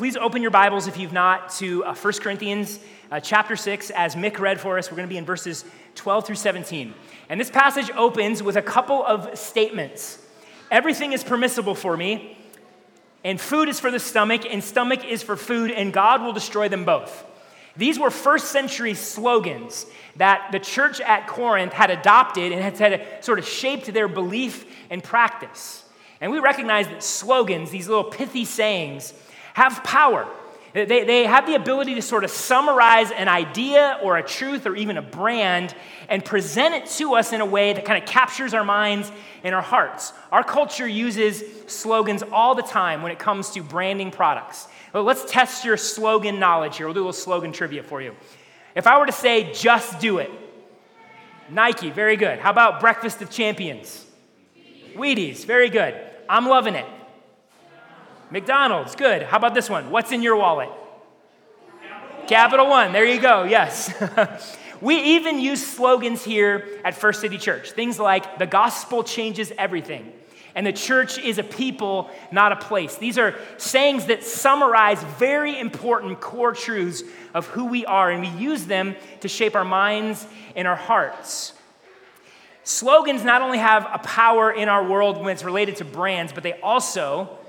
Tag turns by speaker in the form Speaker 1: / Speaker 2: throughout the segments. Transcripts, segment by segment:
Speaker 1: please open your Bibles, if you've not, to uh, 1 Corinthians uh, chapter 6. As Mick read for us, we're going to be in verses 12 through 17. And this passage opens with a couple of statements Everything is permissible for me, and food is for the stomach, and stomach is for food, and God will destroy them both. These were first century slogans that the church at Corinth had adopted and had, had sort of shaped their belief and practice. And we recognize that slogans, these little pithy sayings, have power. They, they have the ability to sort of summarize an idea or a truth or even a brand and present it to us in a way that kind of captures our minds and our hearts. Our culture uses slogans all the time when it comes to branding products. Well, let's test your slogan knowledge here. We'll do a little slogan trivia for you. If I were to say, just do it, Nike, very good. How about Breakfast of Champions? Wheaties, very good. I'm loving it. McDonald's, good. How about this one? What's in your wallet? Capital One, there you go, yes. we even use slogans here at First City Church. Things like, the gospel changes everything, and the church is a people, not a place. These are sayings that summarize very important core truths of who we are, and we use them to shape our minds and our hearts. Slogans not only have a power in our world when it's related to brands, but they also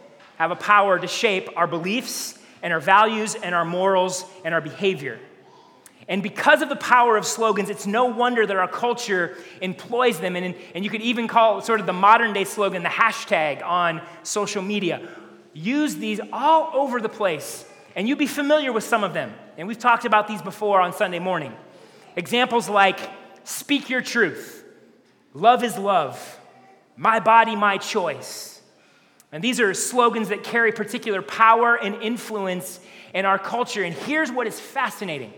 Speaker 1: have a power to shape our beliefs and our values and our morals and our behavior. And because of the power of slogans, it's no wonder that our culture employs them. And, and you could even call sort of the modern day slogan, the hashtag on social media. Use these all over the place. And you'd be familiar with some of them. And we've talked about these before on Sunday morning. Examples like speak your truth, love is love, my body, my choice, and these are slogans that carry particular power and influence in our culture. And here's what is fascinating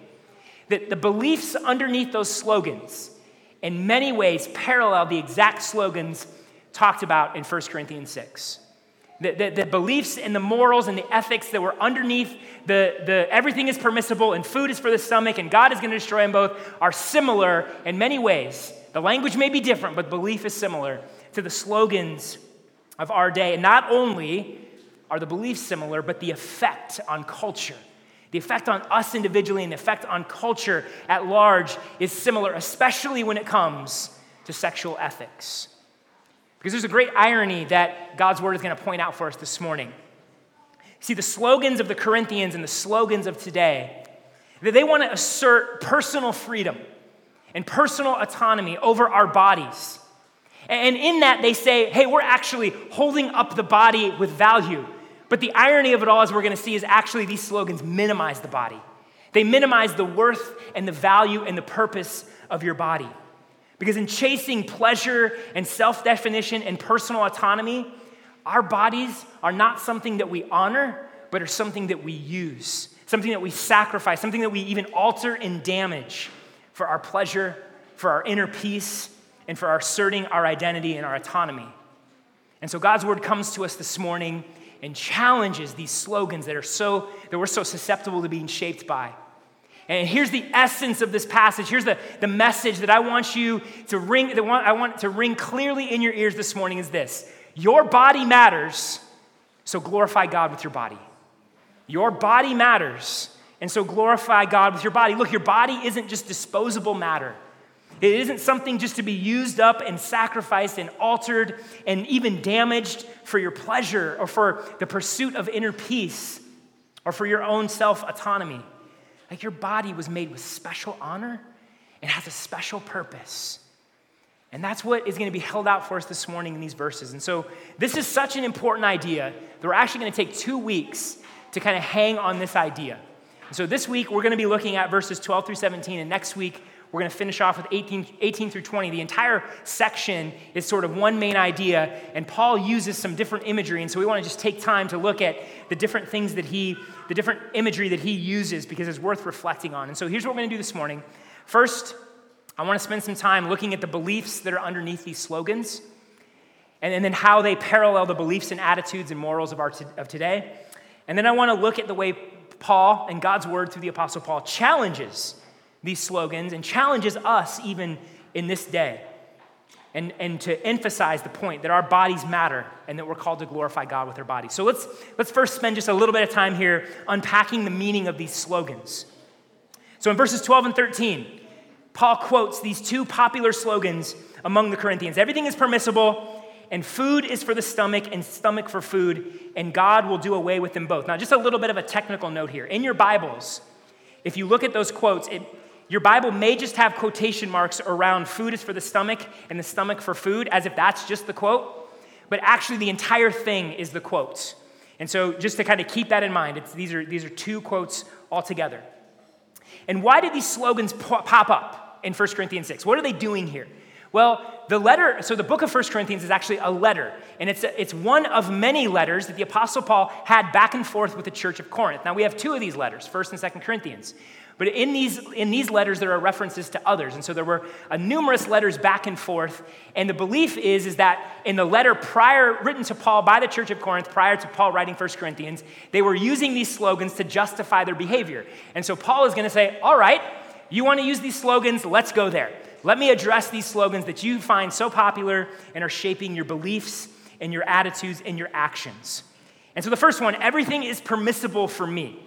Speaker 1: that the beliefs underneath those slogans, in many ways, parallel the exact slogans talked about in 1 Corinthians 6. The, the, the, beliefs and the morals and the ethics that were underneath the, the everything is permissible and food is for the stomach and God is going to destroy them both are similar in many ways. The language may be different, but belief is similar to the slogans of our day. And not only are the beliefs similar, but the effect on culture, the effect on us individually, and the effect on culture at large is similar, especially when it comes to sexual ethics. Because there's a great irony that God's word is going to point out for us this morning. See, the slogans of the Corinthians and the slogans of today, that they want to assert personal freedom and personal autonomy over our bodies and in that, they say, hey, we're actually holding up the body with value. But the irony of it all, as we're going to see, is actually these slogans minimize the body. They minimize the worth and the value and the purpose of your body. Because in chasing pleasure and self definition and personal autonomy, our bodies are not something that we honor, but are something that we use, something that we sacrifice, something that we even alter and damage for our pleasure, for our inner peace, and for asserting our identity and our autonomy. And so God's word comes to us this morning and challenges these slogans that are so that we're so susceptible to being shaped by. And here's the essence of this passage. Here's the, the message that I want you to ring, that I want to ring clearly in your ears this morning is this. Your body matters, so glorify God with your body. Your body matters, and so glorify God with your body. Look, your body isn't just disposable matter. It isn't something just to be used up and sacrificed and altered and even damaged for your pleasure or for the pursuit of inner peace or for your own self autonomy. Like your body was made with special honor and has a special purpose. And that's what is going to be held out for us this morning in these verses. And so, this is such an important idea that we're actually going to take two weeks to kind of hang on this idea. And so, this week, we're going to be looking at verses 12 through 17, and next week, we're going to finish off with 18, 18 through 20. The entire section is sort of one main idea, and Paul uses some different imagery. And so we want to just take time to look at the different things that he, the different imagery that he uses because it's worth reflecting on. And so here's what we're going to do this morning. First, I want to spend some time looking at the beliefs that are underneath these slogans, and, and then how they parallel the beliefs and attitudes and morals of, our t- of today. And then I want to look at the way Paul and God's word through the Apostle Paul challenges these slogans and challenges us even in this day. and, and to emphasize the point that our bodies matter and that we're called to glorify God with our bodies. So let's, let's first spend just a little bit of time here unpacking the meaning of these slogans. So in verses 12 and 13, Paul quotes these two popular slogans among the Corinthians Everything is permissible, and food is for the stomach, and stomach for food, and God will do away with them both. Now, just a little bit of a technical note here. In your Bibles, if you look at those quotes, it, your Bible may just have quotation marks around food is for the stomach and the stomach for food, as if that's just the quote. But actually, the entire thing is the quotes. And so, just to kind of keep that in mind, these, are, these are two quotes altogether. And why did these slogans pop up in 1 Corinthians 6? What are they doing here? Well, the letter, so the book of 1 Corinthians is actually a letter, and it's, a, it's one of many letters that the Apostle Paul had back and forth with the church of Corinth. Now, we have two of these letters, 1st and 2nd Corinthians. But in these, in these letters, there are references to others. And so there were uh, numerous letters back and forth. And the belief is, is that in the letter prior, written to Paul by the church of Corinth, prior to Paul writing 1 Corinthians, they were using these slogans to justify their behavior. And so Paul is going to say, All right, you want to use these slogans? Let's go there. Let me address these slogans that you find so popular and are shaping your beliefs and your attitudes and your actions. And so the first one everything is permissible for me.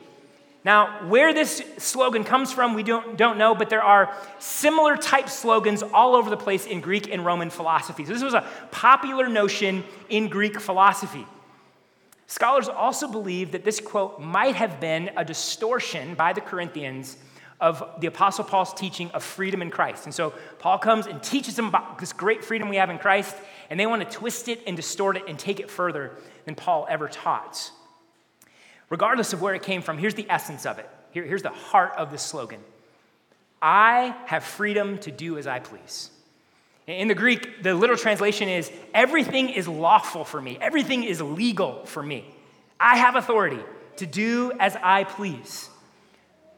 Speaker 1: Now, where this slogan comes from, we don't, don't know, but there are similar type slogans all over the place in Greek and Roman philosophy. So, this was a popular notion in Greek philosophy. Scholars also believe that this quote might have been a distortion by the Corinthians of the Apostle Paul's teaching of freedom in Christ. And so Paul comes and teaches them about this great freedom we have in Christ, and they want to twist it and distort it and take it further than Paul ever taught. Regardless of where it came from, here's the essence of it. Here, here's the heart of this slogan I have freedom to do as I please. In the Greek, the literal translation is everything is lawful for me, everything is legal for me. I have authority to do as I please.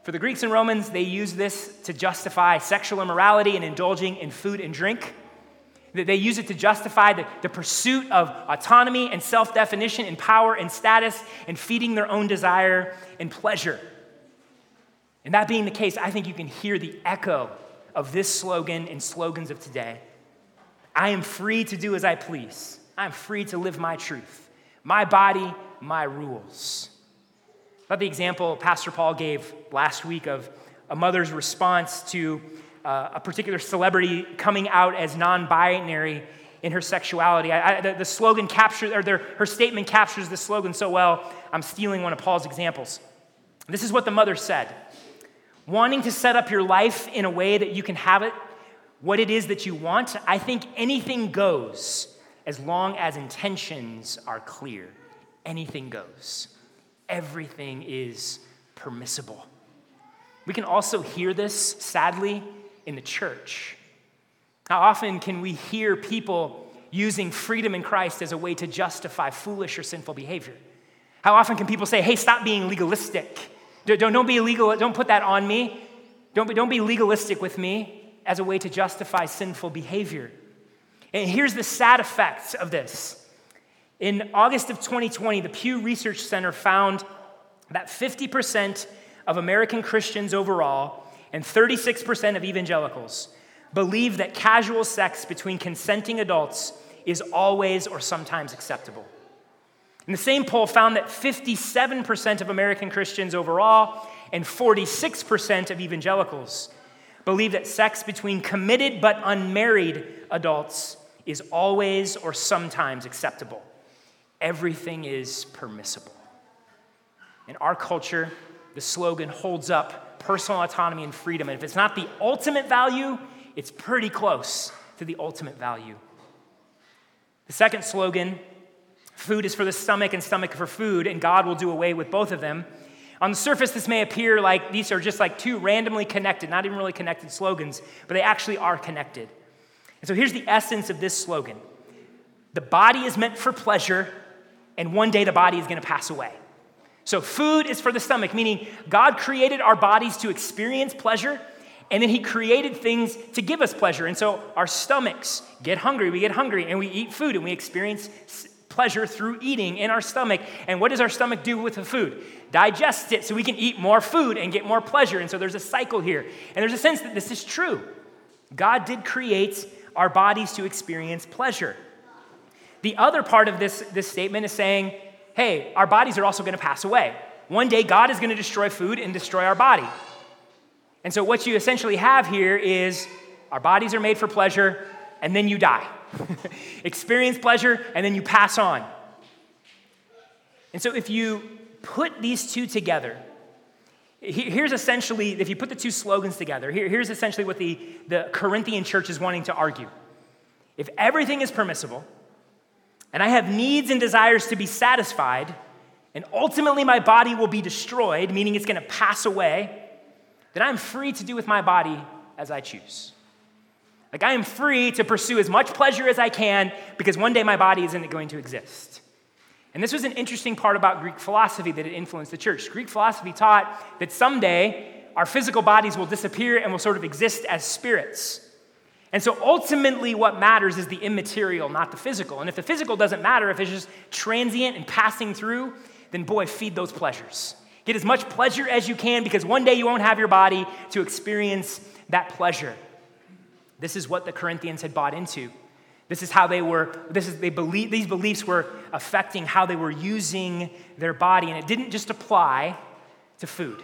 Speaker 1: For the Greeks and Romans, they use this to justify sexual immorality and indulging in food and drink. They use it to justify the, the pursuit of autonomy and self definition and power and status and feeding their own desire and pleasure. And that being the case, I think you can hear the echo of this slogan and slogans of today. I am free to do as I please. I'm free to live my truth. My body, my rules. About the example Pastor Paul gave last week of a mother's response to uh, a particular celebrity coming out as non binary in her sexuality. I, I, the, the, slogan captures, or their, her statement captures the slogan so well, I'm stealing one of Paul's examples. This is what the mother said Wanting to set up your life in a way that you can have it, what it is that you want, I think anything goes as long as intentions are clear. Anything goes. Everything is permissible. We can also hear this, sadly, in the church? How often can we hear people using freedom in Christ as a way to justify foolish or sinful behavior? How often can people say, hey, stop being legalistic? Don't, don't be legal, don't put that on me. Don't be, don't be legalistic with me as a way to justify sinful behavior. And here's the sad effects of this. In August of 2020, the Pew Research Center found that 50% of American Christians overall and 36% of evangelicals believe that casual sex between consenting adults is always or sometimes acceptable. And the same poll found that 57% of American Christians overall and 46% of evangelicals believe that sex between committed but unmarried adults is always or sometimes acceptable. Everything is permissible. In our culture, the slogan holds up personal autonomy and freedom. And if it's not the ultimate value, it's pretty close to the ultimate value. The second slogan food is for the stomach and stomach for food, and God will do away with both of them. On the surface, this may appear like these are just like two randomly connected, not even really connected slogans, but they actually are connected. And so here's the essence of this slogan the body is meant for pleasure, and one day the body is going to pass away. So, food is for the stomach, meaning God created our bodies to experience pleasure, and then He created things to give us pleasure. And so, our stomachs get hungry, we get hungry, and we eat food, and we experience pleasure through eating in our stomach. And what does our stomach do with the food? Digest it so we can eat more food and get more pleasure. And so, there's a cycle here. And there's a sense that this is true. God did create our bodies to experience pleasure. The other part of this, this statement is saying, hey, our bodies are also going to pass away. One day, God is going to destroy food and destroy our body. And so, what you essentially have here is our bodies are made for pleasure, and then you die. Experience pleasure, and then you pass on. And so, if you put these two together, here's essentially, if you put the two slogans together, here's essentially what the, the Corinthian church is wanting to argue. If everything is permissible, and I have needs and desires to be satisfied, and ultimately my body will be destroyed, meaning it's going to pass away, then I'm free to do with my body as I choose. Like I am free to pursue as much pleasure as I can because one day my body isn't going to exist. And this was an interesting part about Greek philosophy that it influenced the church. Greek philosophy taught that someday our physical bodies will disappear and will sort of exist as spirits. And so ultimately, what matters is the immaterial, not the physical. And if the physical doesn't matter, if it's just transient and passing through, then boy, feed those pleasures. Get as much pleasure as you can because one day you won't have your body to experience that pleasure. This is what the Corinthians had bought into. This is how they were, this is, they believe, these beliefs were affecting how they were using their body. And it didn't just apply to food,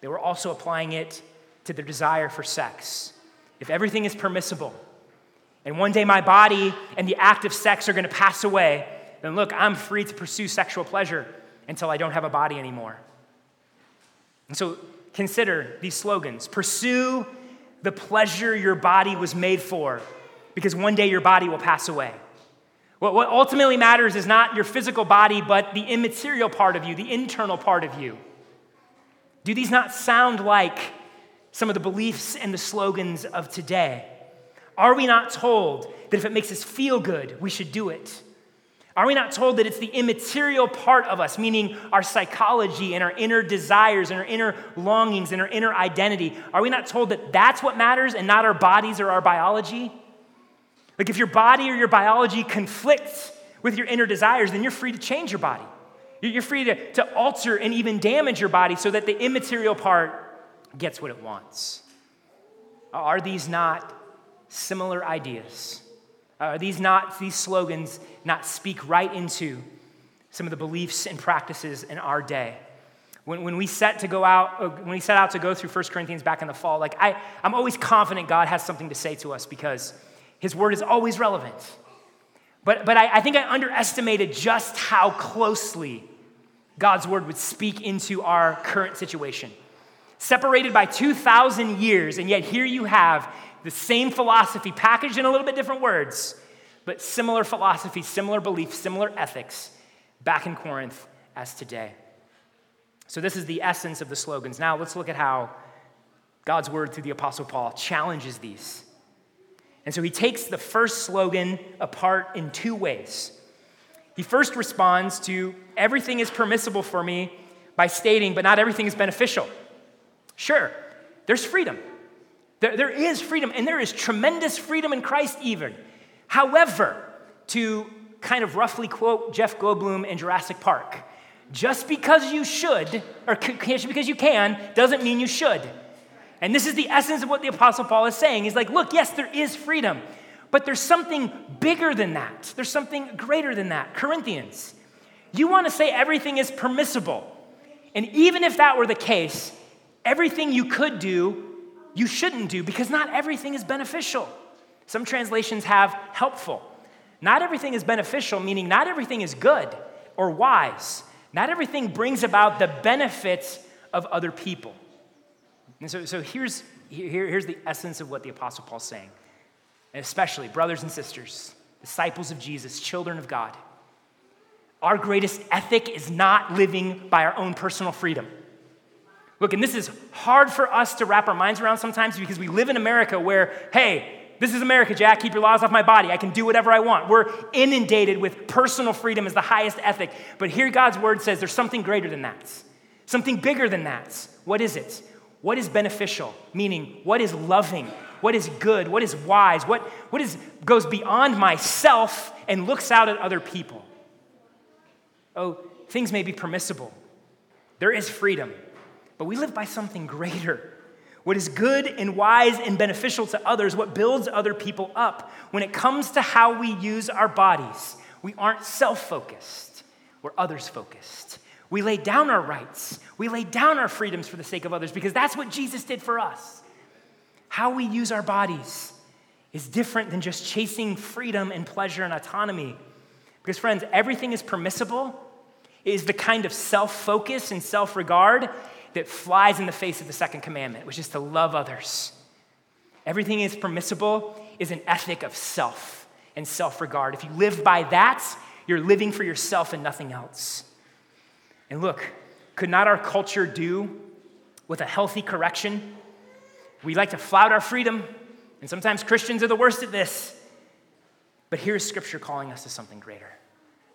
Speaker 1: they were also applying it to their desire for sex. If everything is permissible, and one day my body and the act of sex are going to pass away, then look, I'm free to pursue sexual pleasure until I don't have a body anymore. And so consider these slogans pursue the pleasure your body was made for, because one day your body will pass away. What, ultimately matters is not your physical body, but the immaterial part of you, the internal part of you. Do these not sound like some of the beliefs and the slogans of today? Are we not told that if it makes us feel good, we should do it? Are we not told that it's the immaterial part of us, meaning our psychology and our inner desires and our inner longings and our inner identity? Are we not told that that's what matters and not our bodies or our biology? Like if your body or your biology conflicts with your inner desires, then you're free to change your body. You're free to, to alter and even damage your body so that the immaterial part gets what it wants. Are these not similar ideas? Are these not these slogans not speak right into some of the beliefs and practices in our day? When, when we set to go out, uh, when we set out to go through 1 Corinthians back in the fall, like I, I'm always confident God has something to say to us because his word is always relevant. But, but I, I think I underestimated just how closely God's word would speak into our current situation. Separated by 2,000 years, and yet here you have the same philosophy, packaged in a little bit different words, but similar philosophy, similar beliefs, similar ethics back in Corinth as today. So, this is the essence of the slogans. Now, let's look at how God's word through the Apostle Paul challenges these. And so, he takes the first slogan apart in two ways. He first responds to everything is permissible for me by stating, but not everything is beneficial. Sure, there's freedom. There, there is freedom, and there is tremendous freedom in Christ, even. However, to kind of roughly quote Jeff Goldblum in Jurassic Park, just because you should, or just because you can, doesn't mean you should. And this is the essence of what the Apostle Paul is saying. He's like, look, yes, there is freedom, but there's something bigger than that. There's something greater than that. Corinthians, you want to say everything is permissible. And even if that were the case, everything you could do you shouldn't do because not everything is beneficial. Some translations have helpful. Not everything is beneficial, meaning not everything is good or wise. Not everything brings about the benefits of other people. And so, so here's, here, here's the essence of what the Apostle Paul's saying, and especially brothers and sisters, disciples of Jesus, children of God. Our greatest ethic is not living by our own personal freedom. Look, and this is hard for us to wrap our minds around sometimes because we live in America where, hey, this is America, Jack. Keep your laws off my body. I can do whatever I want. We're inundated with personal freedom as the highest ethic. But here God's word says there's something greater than that, something bigger than that. What is it? What is beneficial? Meaning, what is loving? What is good? What is wise? What, what is, goes beyond myself and looks out at other people? Oh, things may be permissible. There is freedom. But we live by something greater. what is good and wise and beneficial to others, what builds other people up. When it comes to how we use our bodies, we aren't self focused, we're others focused. We lay down our rights, we lay down our freedoms for the sake of others because that's what Jesus did for us. How we use our bodies is different than just chasing freedom and pleasure and autonomy. Because, friends, everything is permissible, it is the kind of self focus and self regard that flies in the face of the second commandment, which is to love others. Everything is permissible is an ethic of self and self regard. If you live by that, you're living for yourself and nothing else. And look, could not our culture do with a healthy correction? We like to flout our freedom, and sometimes Christians are the worst at this. But here's Scripture calling us to something greater,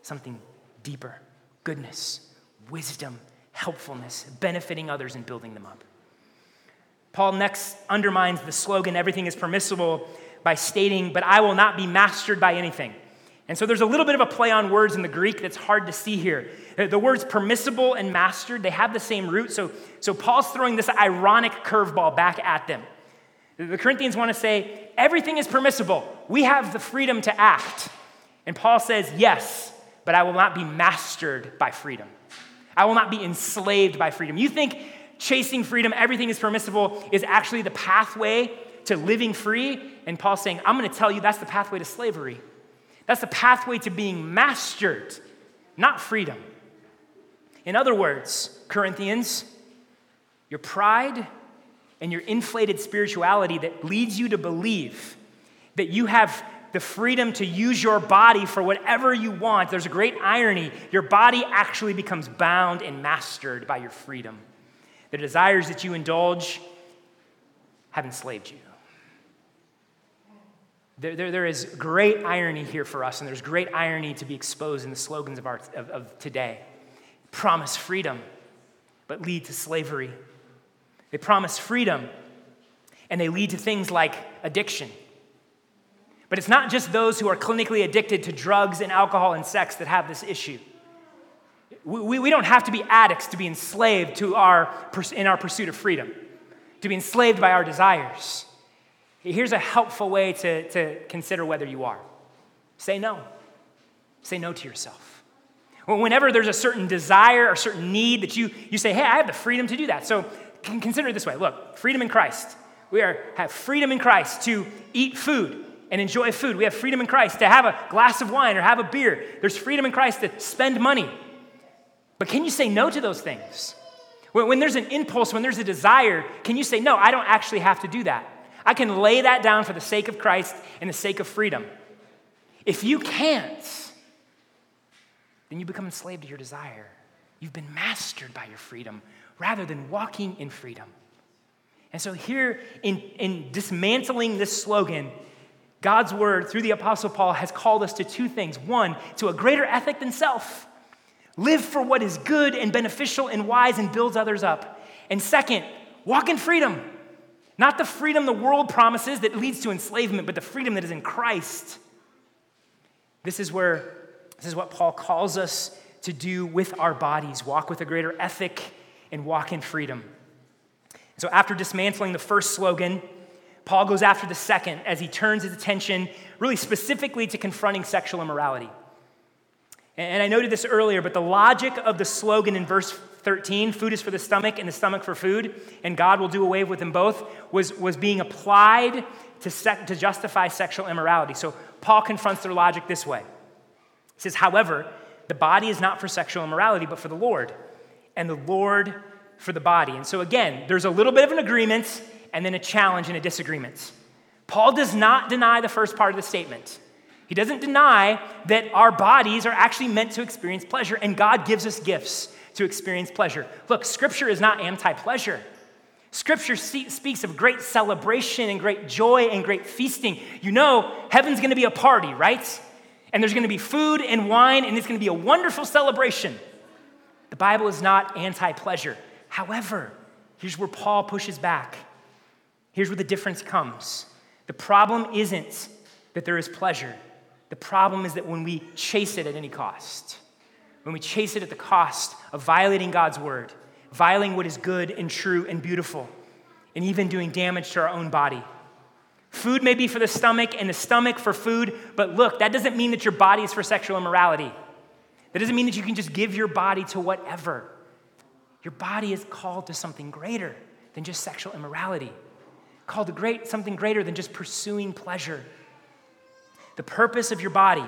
Speaker 1: something deeper goodness, wisdom, helpfulness, benefiting others and building them up. Paul next undermines the slogan, everything is permissible, by stating, But I will not be mastered by anything. And so there's a little bit of a play on words in the Greek that's hard to see here. The words permissible and mastered, they have the same root. So, so Paul's throwing this ironic curveball back at them. The Corinthians want to say, everything is permissible. We have the freedom to act. And Paul says, yes, but I will not be mastered by freedom. I will not be enslaved by freedom. You think chasing freedom, everything is permissible, is actually the pathway to living free? And Paul's saying, I'm going to tell you that's the pathway to slavery. That's the pathway to being mastered, not freedom. In other words, Corinthians, your pride and your inflated spirituality that leads you to believe that you have the freedom to use your body for whatever you want. There's a great irony. Your body actually becomes bound and mastered by your freedom. The desires that you indulge have enslaved you. There, there, there is great irony here for us, and there's great irony to be exposed in the slogans of, our, of, of today. Promise freedom, but lead to slavery. They promise freedom, and they lead to things like addiction but it's not just those who are clinically addicted to drugs and alcohol and sex that have this issue. We, we don't have to be addicts to be enslaved to our, in our pursuit of freedom, to be enslaved by our desires. Here's a helpful way to, to consider whether you are say no. Say no to yourself. Whenever there's a certain desire or certain need that you, you say, hey, I have the freedom to do that. So consider it this way look, freedom in Christ. We are, have freedom in Christ to eat food and enjoy food. We have freedom in Christ to have a glass of wine or have a beer. There's freedom in Christ to spend money. But can you say no to those things? When, when there's an impulse, when there's a desire, can you say, no, I don't actually have to do that? I can lay that down for the sake of Christ and the sake of freedom. If you can't, then you become enslaved to your desire. You've been mastered by your freedom rather than walking in freedom. And so, here in, in dismantling this slogan, God's word through the Apostle Paul has called us to two things. One, to a greater ethic than self. Live for what is good and beneficial and wise and builds others up. And second, walk in freedom. Not the freedom the world promises that leads to enslavement, but the freedom that is in Christ. This is where, this is what Paul calls us to do with our bodies walk with a greater ethic and walk in freedom. So, after dismantling the first slogan, Paul goes after the second as he turns his attention really specifically to confronting sexual immorality. And I noted this earlier, but the logic of the slogan in verse 13, food is for the stomach and the stomach for food, and God will do away with them both, was, was being applied to, sec- to justify sexual immorality. So Paul confronts their logic this way. He says, however, the body is not for sexual immorality, but for the Lord, and the Lord for the body. And so again, there's a little bit of an agreement and then a challenge and a disagreement. Paul does not deny the first part of the statement. He doesn't deny that our bodies are actually meant to experience pleasure, and God gives us gifts to experience pleasure. Look, Scripture is not anti pleasure. Scripture speaks of great celebration and great joy and great feasting. You know, heaven's gonna be a party, right? And there's gonna be food and wine, and it's gonna be a wonderful celebration. The Bible is not anti pleasure. However, here's where Paul pushes back. Here's where the difference comes the problem isn't that there is pleasure, the problem is that when we chase it at any cost, when we chase it at the cost of violating God's word, violating what is good and true and beautiful, and even doing damage to our own body. Food may be for the stomach and the stomach for food, but look, that doesn't mean that your body is for sexual immorality. That doesn't mean that you can just give your body to whatever. Your body is called to something greater than just sexual immorality, called to great, something greater than just pursuing pleasure. The purpose of your body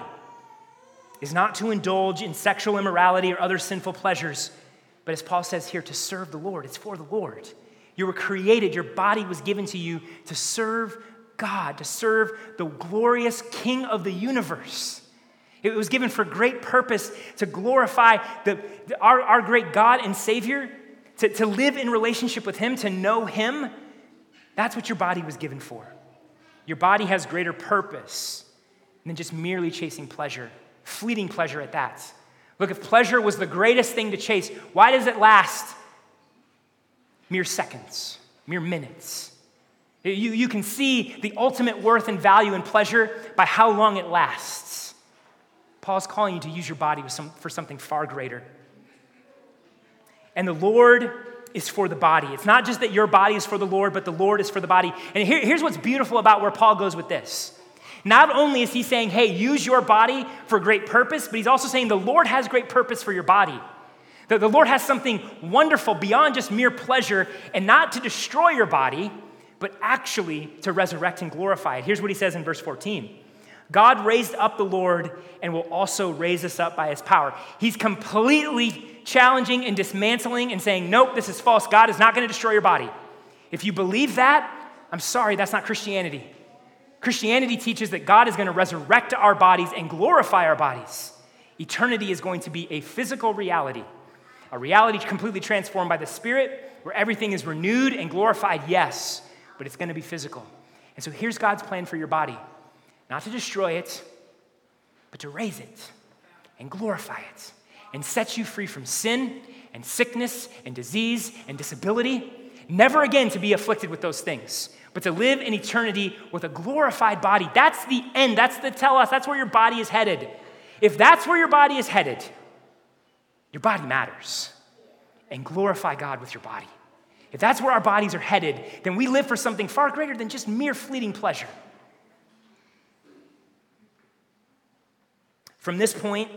Speaker 1: is not to indulge in sexual immorality or other sinful pleasures, but as Paul says here, to serve the Lord. It's for the Lord. You were created, your body was given to you to serve God, to serve the glorious King of the universe. It was given for great purpose to glorify the, our, our great God and Savior, to, to live in relationship with Him, to know Him. That's what your body was given for. Your body has greater purpose than just merely chasing pleasure, fleeting pleasure at that. Look, if pleasure was the greatest thing to chase, why does it last mere seconds, mere minutes? You, you can see the ultimate worth and value in pleasure by how long it lasts. Paul's calling you to use your body some, for something far greater. And the Lord is for the body. It's not just that your body is for the Lord, but the Lord is for the body. And here, here's what's beautiful about where Paul goes with this. Not only is he saying, hey, use your body for great purpose, but he's also saying the Lord has great purpose for your body. That the Lord has something wonderful beyond just mere pleasure and not to destroy your body, but actually to resurrect and glorify it. Here's what he says in verse 14 God raised up the Lord and will also raise us up by his power. He's completely challenging and dismantling and saying, Nope, this is false. God is not going to destroy your body. If you believe that, I'm sorry, that's not Christianity. Christianity teaches that God is going to resurrect our bodies and glorify our bodies. Eternity is going to be a physical reality, a reality completely transformed by the Spirit, where everything is renewed and glorified, yes, but it's going to be physical. And so here's God's plan for your body not to destroy it, but to raise it and glorify it and set you free from sin and sickness and disease and disability. Never again to be afflicted with those things, but to live in eternity with a glorified body. That's the end. That's the telos. That's where your body is headed. If that's where your body is headed, your body matters. And glorify God with your body. If that's where our bodies are headed, then we live for something far greater than just mere fleeting pleasure. From this point,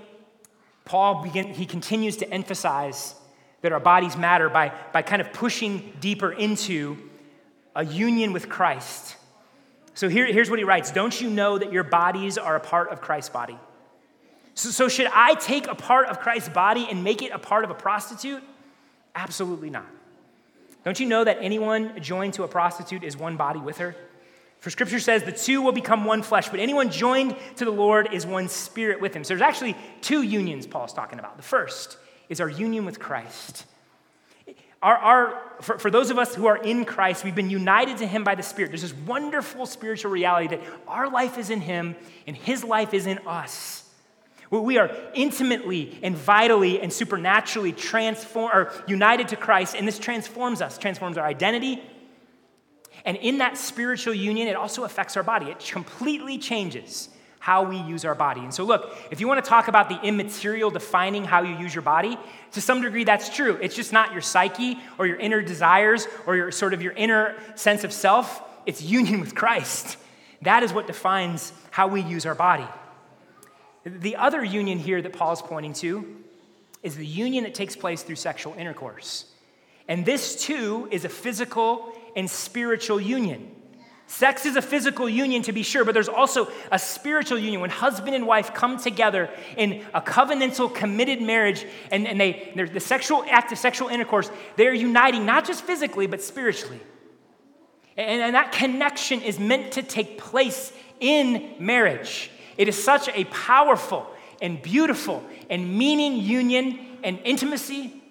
Speaker 1: Paul begin, he continues to emphasize that our bodies matter by, by kind of pushing deeper into a union with Christ. So here, here's what he writes Don't you know that your bodies are a part of Christ's body? So, so should I take a part of Christ's body and make it a part of a prostitute? Absolutely not. Don't you know that anyone joined to a prostitute is one body with her? For scripture says the two will become one flesh, but anyone joined to the Lord is one spirit with him. So there's actually two unions Paul's talking about. The first is our union with Christ. Our, our, for, for those of us who are in Christ, we've been united to him by the Spirit. There's this wonderful spiritual reality that our life is in him and his life is in us. We are intimately and vitally and supernaturally transformed or united to Christ, and this transforms us, transforms our identity, and in that spiritual union, it also affects our body. It completely changes how we use our body. And so, look, if you want to talk about the immaterial defining how you use your body, to some degree that's true. It's just not your psyche or your inner desires or your sort of your inner sense of self. It's union with Christ. That is what defines how we use our body. The other union here that Paul is pointing to is the union that takes place through sexual intercourse. And this too is a physical and spiritual union. Sex is a physical union to be sure, but there's also a spiritual union when husband and wife come together in a covenantal, committed marriage, and, and they, the sexual act of sexual intercourse, they're uniting not just physically, but spiritually. And, and that connection is meant to take place in marriage. It is such a powerful and beautiful and meaning union and intimacy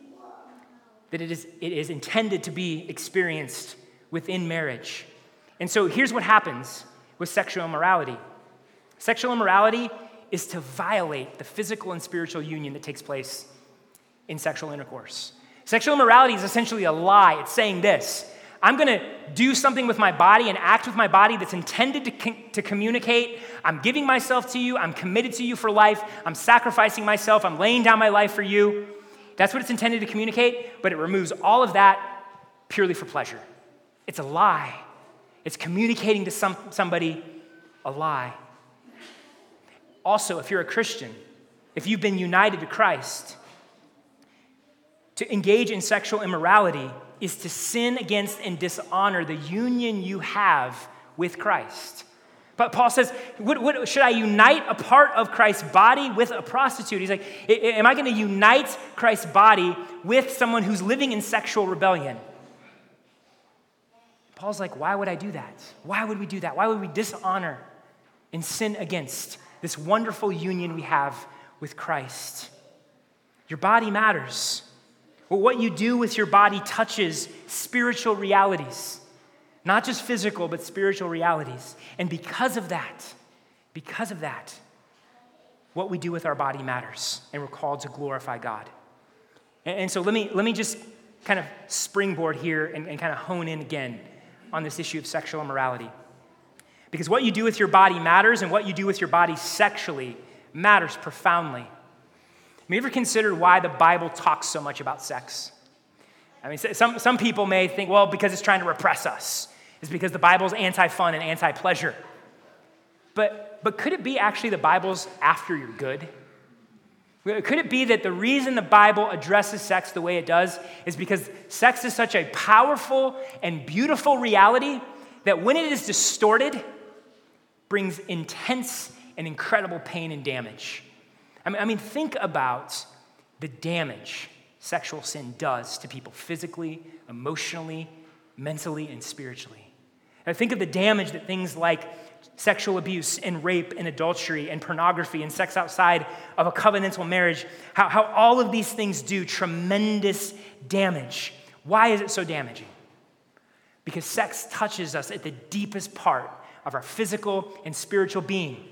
Speaker 1: that it is, it is intended to be experienced within marriage. And so here's what happens with sexual immorality sexual immorality is to violate the physical and spiritual union that takes place in sexual intercourse. Sexual immorality is essentially a lie. It's saying this I'm going to do something with my body and act with my body that's intended to, to communicate. I'm giving myself to you. I'm committed to you for life. I'm sacrificing myself. I'm laying down my life for you. That's what it's intended to communicate, but it removes all of that purely for pleasure. It's a lie. It's communicating to some, somebody a lie. Also, if you're a Christian, if you've been united to Christ, to engage in sexual immorality is to sin against and dishonor the union you have with Christ. But Paul says, what, what, should I unite a part of Christ's body with a prostitute? He's like, am I going to unite Christ's body with someone who's living in sexual rebellion? Paul's like, why would I do that? Why would we do that? Why would we dishonor and sin against this wonderful union we have with Christ? Your body matters. Well, what you do with your body touches spiritual realities, not just physical, but spiritual realities. And because of that, because of that, what we do with our body matters, and we're called to glorify God. And, and so let me, let me just kind of springboard here and, and kind of hone in again on this issue of sexual immorality. Because what you do with your body matters, and what you do with your body sexually matters profoundly. Have you ever considered why the Bible talks so much about sex? I mean, some, some people may think, well, because it's trying to repress us. It's because the Bible's anti fun and anti pleasure. But, but could it be actually the Bible's after your good? Could it be that the reason the Bible addresses sex the way it does is because sex is such a powerful and beautiful reality that when it is distorted, brings intense and incredible pain and damage? I mean, I mean think about the damage sexual sin does to people physically, emotionally, mentally, and spiritually. And think of the damage that things like sexual abuse and rape and adultery and pornography and sex outside of a covenantal marriage, how, how all of these things do tremendous damage. Why is it so damaging? Because sex touches us at the deepest part of our physical and spiritual being.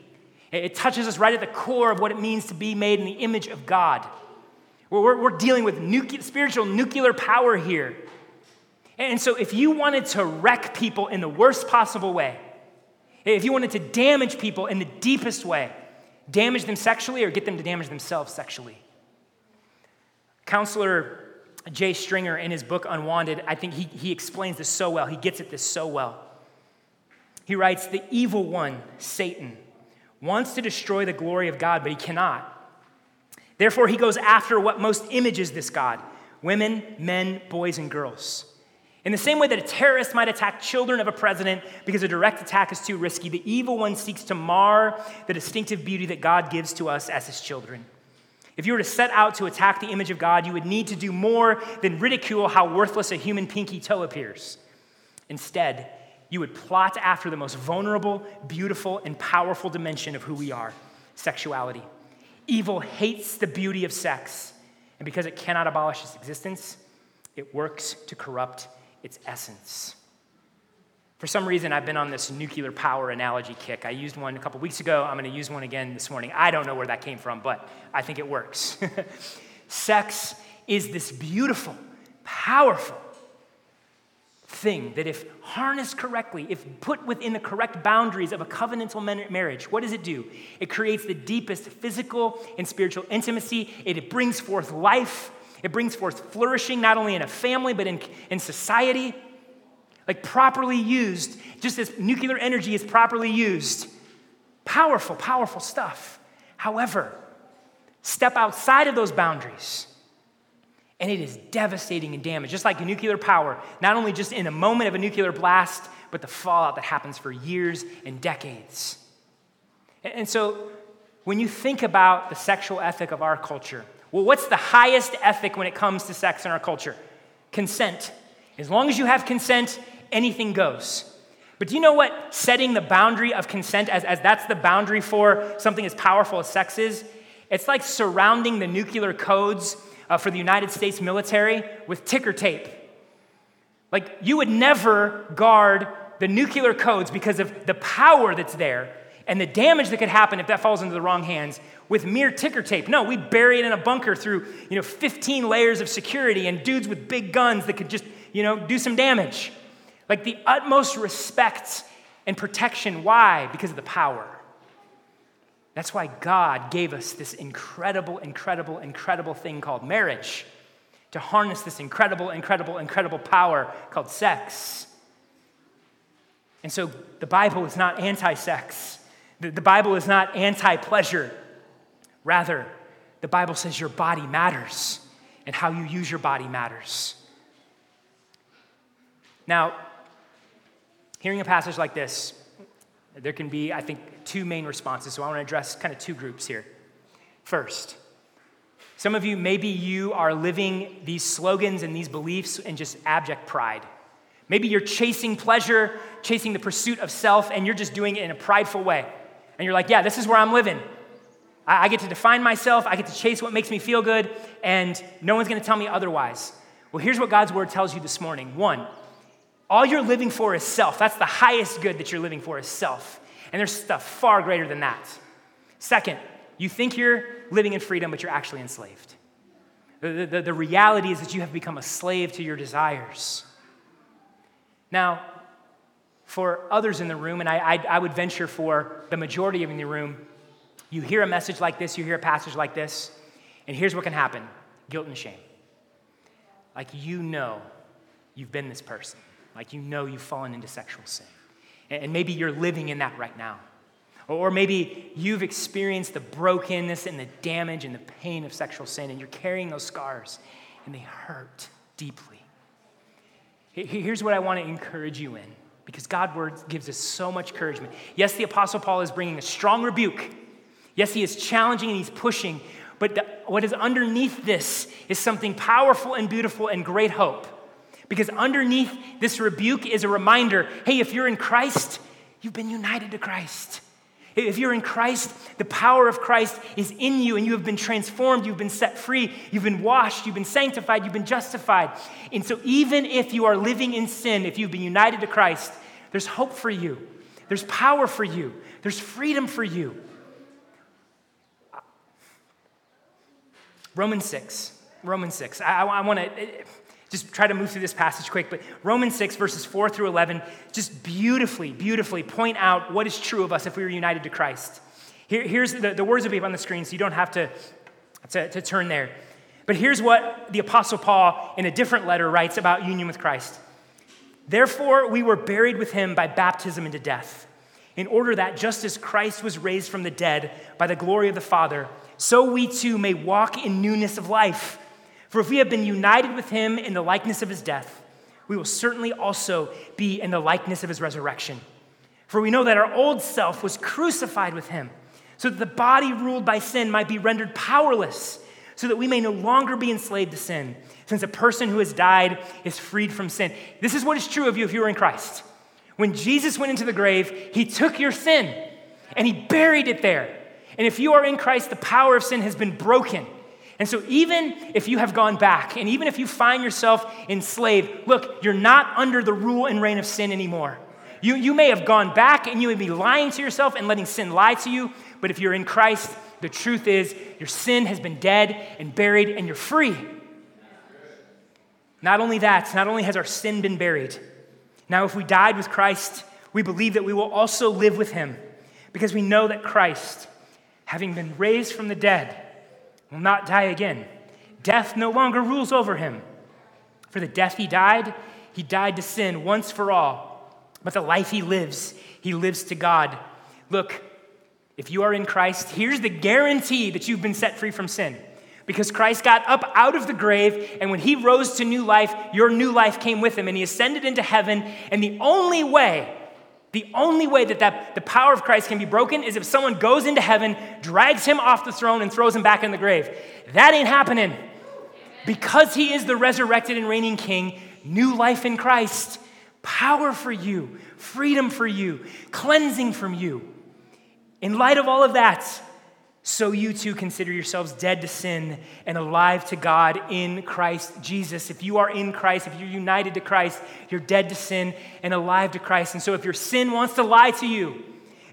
Speaker 1: It touches us right at the core of what it means to be made in the image of God. We're, we're dealing with spiritual nuclear power here. And so, if you wanted to wreck people in the worst possible way, if you wanted to damage people in the deepest way, damage them sexually or get them to damage themselves sexually. Counselor Jay Stringer, in his book Unwanted, I think he, he explains this so well. He gets at this so well. He writes The evil one, Satan, wants to destroy the glory of God, but he cannot. Therefore, he goes after what most images this God women, men, boys, and girls. In the same way that a terrorist might attack children of a president because a direct attack is too risky, the evil one seeks to mar the distinctive beauty that God gives to us as his children. If you were to set out to attack the image of God, you would need to do more than ridicule how worthless a human pinky toe appears. Instead, you would plot after the most vulnerable, beautiful, and powerful dimension of who we are sexuality. Evil hates the beauty of sex, and because it cannot abolish its existence, it works to corrupt its essence. For some reason, I've been on this nuclear power analogy kick. I used one a couple weeks ago. I'm going to use one again this morning. I don't know where that came from, but I think it works. Sex is this beautiful, powerful thing that, if harnessed correctly, if put within the correct boundaries of a covenantal marriage, what does it do? It creates the deepest physical and spiritual intimacy. It brings forth life. It brings forth flourishing not only in a family, but in, in society. Like properly used, just as nuclear energy is properly used. Powerful, powerful stuff. However, step outside of those boundaries, and it is devastating and damage. Just like nuclear power, not only just in a moment of a nuclear blast, but the fallout that happens for years and decades. And so, when you think about the sexual ethic of our culture, well, what's the highest ethic when it comes to sex in our culture? Consent. As long as you have consent, anything goes. But do you know what setting the boundary of consent, as, as that's the boundary for something as powerful as sex is? It's like surrounding the nuclear codes uh, for the United States military with ticker tape. Like, you would never guard the nuclear codes because of the power that's there and the damage that could happen if that falls into the wrong hands with mere ticker tape. No, we bury it in a bunker through, you know, 15 layers of security and dudes with big guns that could just, you know, do some damage. Like the utmost respect and protection. Why? Because of the power. That's why God gave us this incredible, incredible, incredible thing called marriage to harness this incredible, incredible, incredible power called sex. And so the Bible is not anti sex, the, Bible is not anti pleasure. Rather, the Bible says your body matters and how you use your body matters. Now, hearing a passage like this, there can be, I think, two main responses. So I want to address kind of two groups here. First, some of you, maybe you are living these slogans and these beliefs in just abject pride. Maybe you're chasing pleasure, chasing the pursuit of self, and you're just doing it in a prideful way. And you're like, yeah, this is where I'm living. I, get to define myself, I get to chase what makes me feel good, and no one's gonna tell me otherwise. Well, here's what God's word tells you this morning. One, all you're living for is self. That's the highest good that you're living for is self. And there's stuff far greater than that. Second, you think you're living in freedom, but you're actually enslaved. The, the, the reality is that you have become a slave to your desires. Now, for others in the room, and I, I, I would venture for the majority of in the room, you hear a message like this, you hear a passage like this, and here's what can happen guilt and shame. Like you know you've been this person, like you know you've fallen into sexual sin. And maybe you're living in that right now. Or maybe you've experienced the brokenness and the damage and the pain of sexual sin, and you're carrying those scars, and they hurt deeply. Here's what I want to encourage you in, because God's word gives us so much encouragement. Yes, the Apostle Paul is bringing a strong rebuke. Yes, he is challenging and he's pushing, but the, what is underneath this is something powerful and beautiful and great hope. Because underneath this rebuke is a reminder hey, if you're in Christ, you've been united to Christ. If you're in Christ, the power of Christ is in you and you have been transformed, you've been set free, you've been washed, you've been sanctified, you've been justified. And so, even if you are living in sin, if you've been united to Christ, there's hope for you, there's power for you, there's freedom for you. Romans 6. Romans 6. I, I, I want to just try to move through this passage quick, but Romans 6, verses 4 through 11, just beautifully, beautifully point out what is true of us if we were united to Christ. Here, here's the, the words will be up on the screen, so you don't have to, to, to turn there. But here's what the Apostle Paul, in a different letter, writes about union with Christ. Therefore, we were buried with him by baptism into death, in order that just as Christ was raised from the dead by the glory of the Father, so we too may walk in newness of life. For if we have been united with him in the likeness of his death, we will certainly also be in the likeness of his resurrection. For we know that our old self was crucified with him, so that the body ruled by sin might be rendered powerless, so that we may no longer be enslaved to sin, since a person who has died is freed from sin. This is what is true of you if you are in Christ. When Jesus went into the grave, he took your sin and he buried it there. And if you are in Christ, the power of sin has been broken. And so, even if you have gone back, and even if you find yourself enslaved, look, you're not under the rule and reign of sin anymore. You, you may have gone back and you may be lying to yourself and letting sin lie to you, but if you're in Christ, the truth is your sin has been dead and buried and you're free. Not only that, not only has our sin been buried, now if we died with Christ, we believe that we will also live with him because we know that Christ, having been raised from the dead, will not die again. Death no longer rules over him. For the death he died, he died to sin once for all. But the life he lives, he lives to God. Look, if you are in Christ, here's the guarantee that you've been set free from sin. Because Christ got up out of the grave, and when he rose to new life, your new life came with him, and he ascended into heaven. And the only way the only way that, that the power of Christ can be broken is if someone goes into heaven, drags him off the throne, and throws him back in the grave. That ain't happening. Because he is the resurrected and reigning king, new life in Christ, power for you, freedom for you, cleansing from you. In light of all of that, so you too consider yourselves dead to sin and alive to God in Christ Jesus. If you are in Christ, if you're united to Christ, you're dead to sin and alive to Christ. And so if your sin wants to lie to you,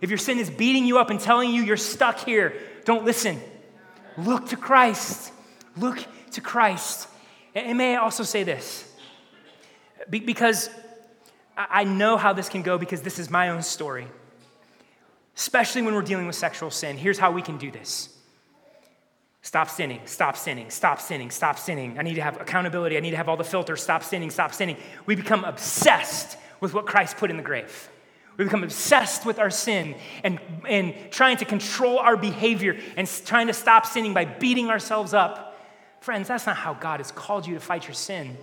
Speaker 1: if your sin is beating you up and telling you you're stuck here, don't listen. Look to Christ. Look to Christ. And may I also say this? Because I know how this can go because this is my own story especially when we're dealing with sexual sin. Here's how we can do this stop sinning, stop sinning, stop sinning, stop sinning. I need to have accountability. I need to have all the filters. Stop sinning, stop sinning. We become obsessed with what Christ put in the grave. We become obsessed with our sin and, and trying to control our behavior and trying to stop sinning by beating ourselves up. Friends, that's not how God has called you to fight your sin.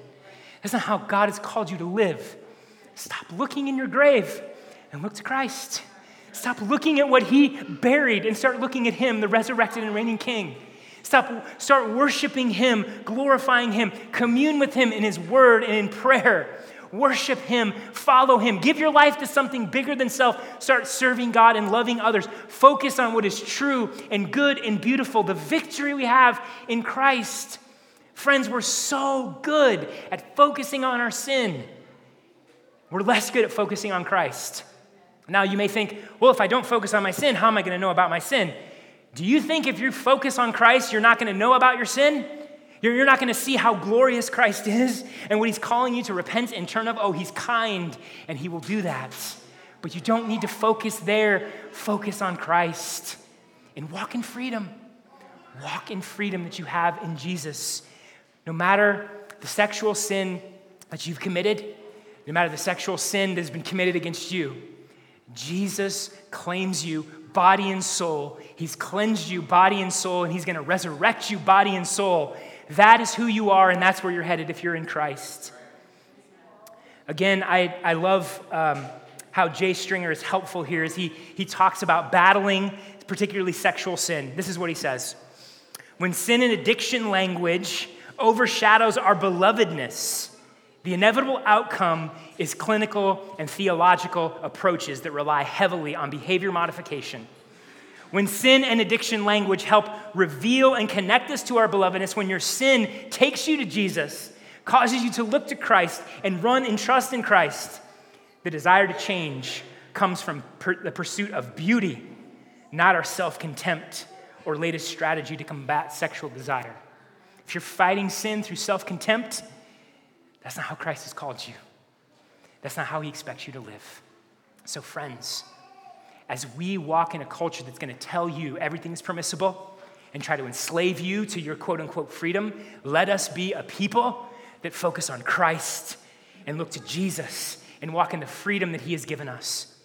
Speaker 1: That's not how God has called you to live. Stop looking in your grave and look to Christ. Stop looking at what He buried and start looking at Him, the resurrected and reigning King. Stop, start worshiping Him, glorifying Him, commune with Him in His Word and in prayer. Worship Him, follow Him, give your life to something bigger than self. Start serving God and loving others. Focus on what is true and good and beautiful, the victory we have in Christ. Friends, we're so good at focusing on our sin. We're less good at focusing on Christ. Now, you may think, well, if I don't focus on my sin, how am I going to know about my sin? Do you think if you focus on Christ, you're not going to know about your sin? You're, not going to see how glorious Christ is and what he's calling you to repent and turn of. Oh, he's kind and he will do that. But you don't need to focus there. Focus on Christ and walk in freedom. Walk in freedom that you have in Jesus. No matter the sexual sin that you've committed, no matter the sexual sin that has been committed against you, Jesus claims you body and soul. He's cleansed you body and soul, and He's going to resurrect you body and soul. That is who you are, and that's where you're headed if you're in Christ. Again, I, I love um, how Jay Stringer is helpful here as he, he talks about battling, particularly sexual sin. This is what he says When sin and addiction language overshadows our belovedness, the inevitable outcome is clinical and theological approaches that rely heavily on behavior modification. When sin and addiction language help reveal and connect us to our belovedness, when your sin takes you to Jesus, causes you to look to Christ and run in trust in Christ, the desire to change comes from per- the pursuit of beauty, not our self contempt or latest strategy to combat sexual desire. If you're fighting sin through self contempt, that's not how Christ has called you. That's not how he expects you to live. So, friends, as we walk in a culture that's going to tell you everything is permissible and try to enslave you to your quote unquote freedom, let us be a people that focus on Christ and look to Jesus and walk in the freedom that he has given us.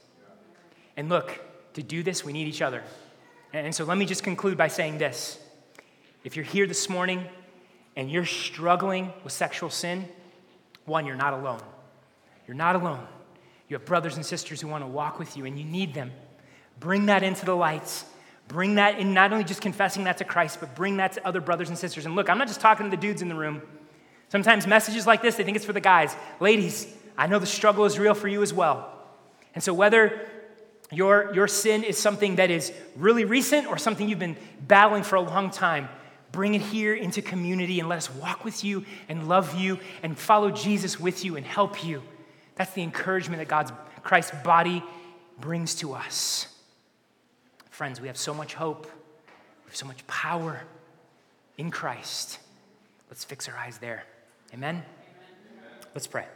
Speaker 1: And look, to do this, we need each other. And so let me just conclude by saying this. If you're here this morning and you're struggling with sexual sin, one, you're not alone. You're not alone. You have brothers and sisters who want to walk with you, and you need them. Bring that into the lights. Bring that in, not only just confessing that to Christ, but bring that to other brothers and sisters. And look, I'm not just talking to the dudes in the room. Sometimes messages like this, they think it's for the guys. Ladies, I know the struggle is real for you as well. And so, whether your, your sin is something that is really recent or something you've been battling for a long time, Bring it here into community and let us walk with you and love you and follow Jesus with you and help you. That's the encouragement that God's Christ's body brings to us. Friends, we have so much hope. We have so much power in Christ. Let's fix our eyes there. Amen? Amen. Let's pray.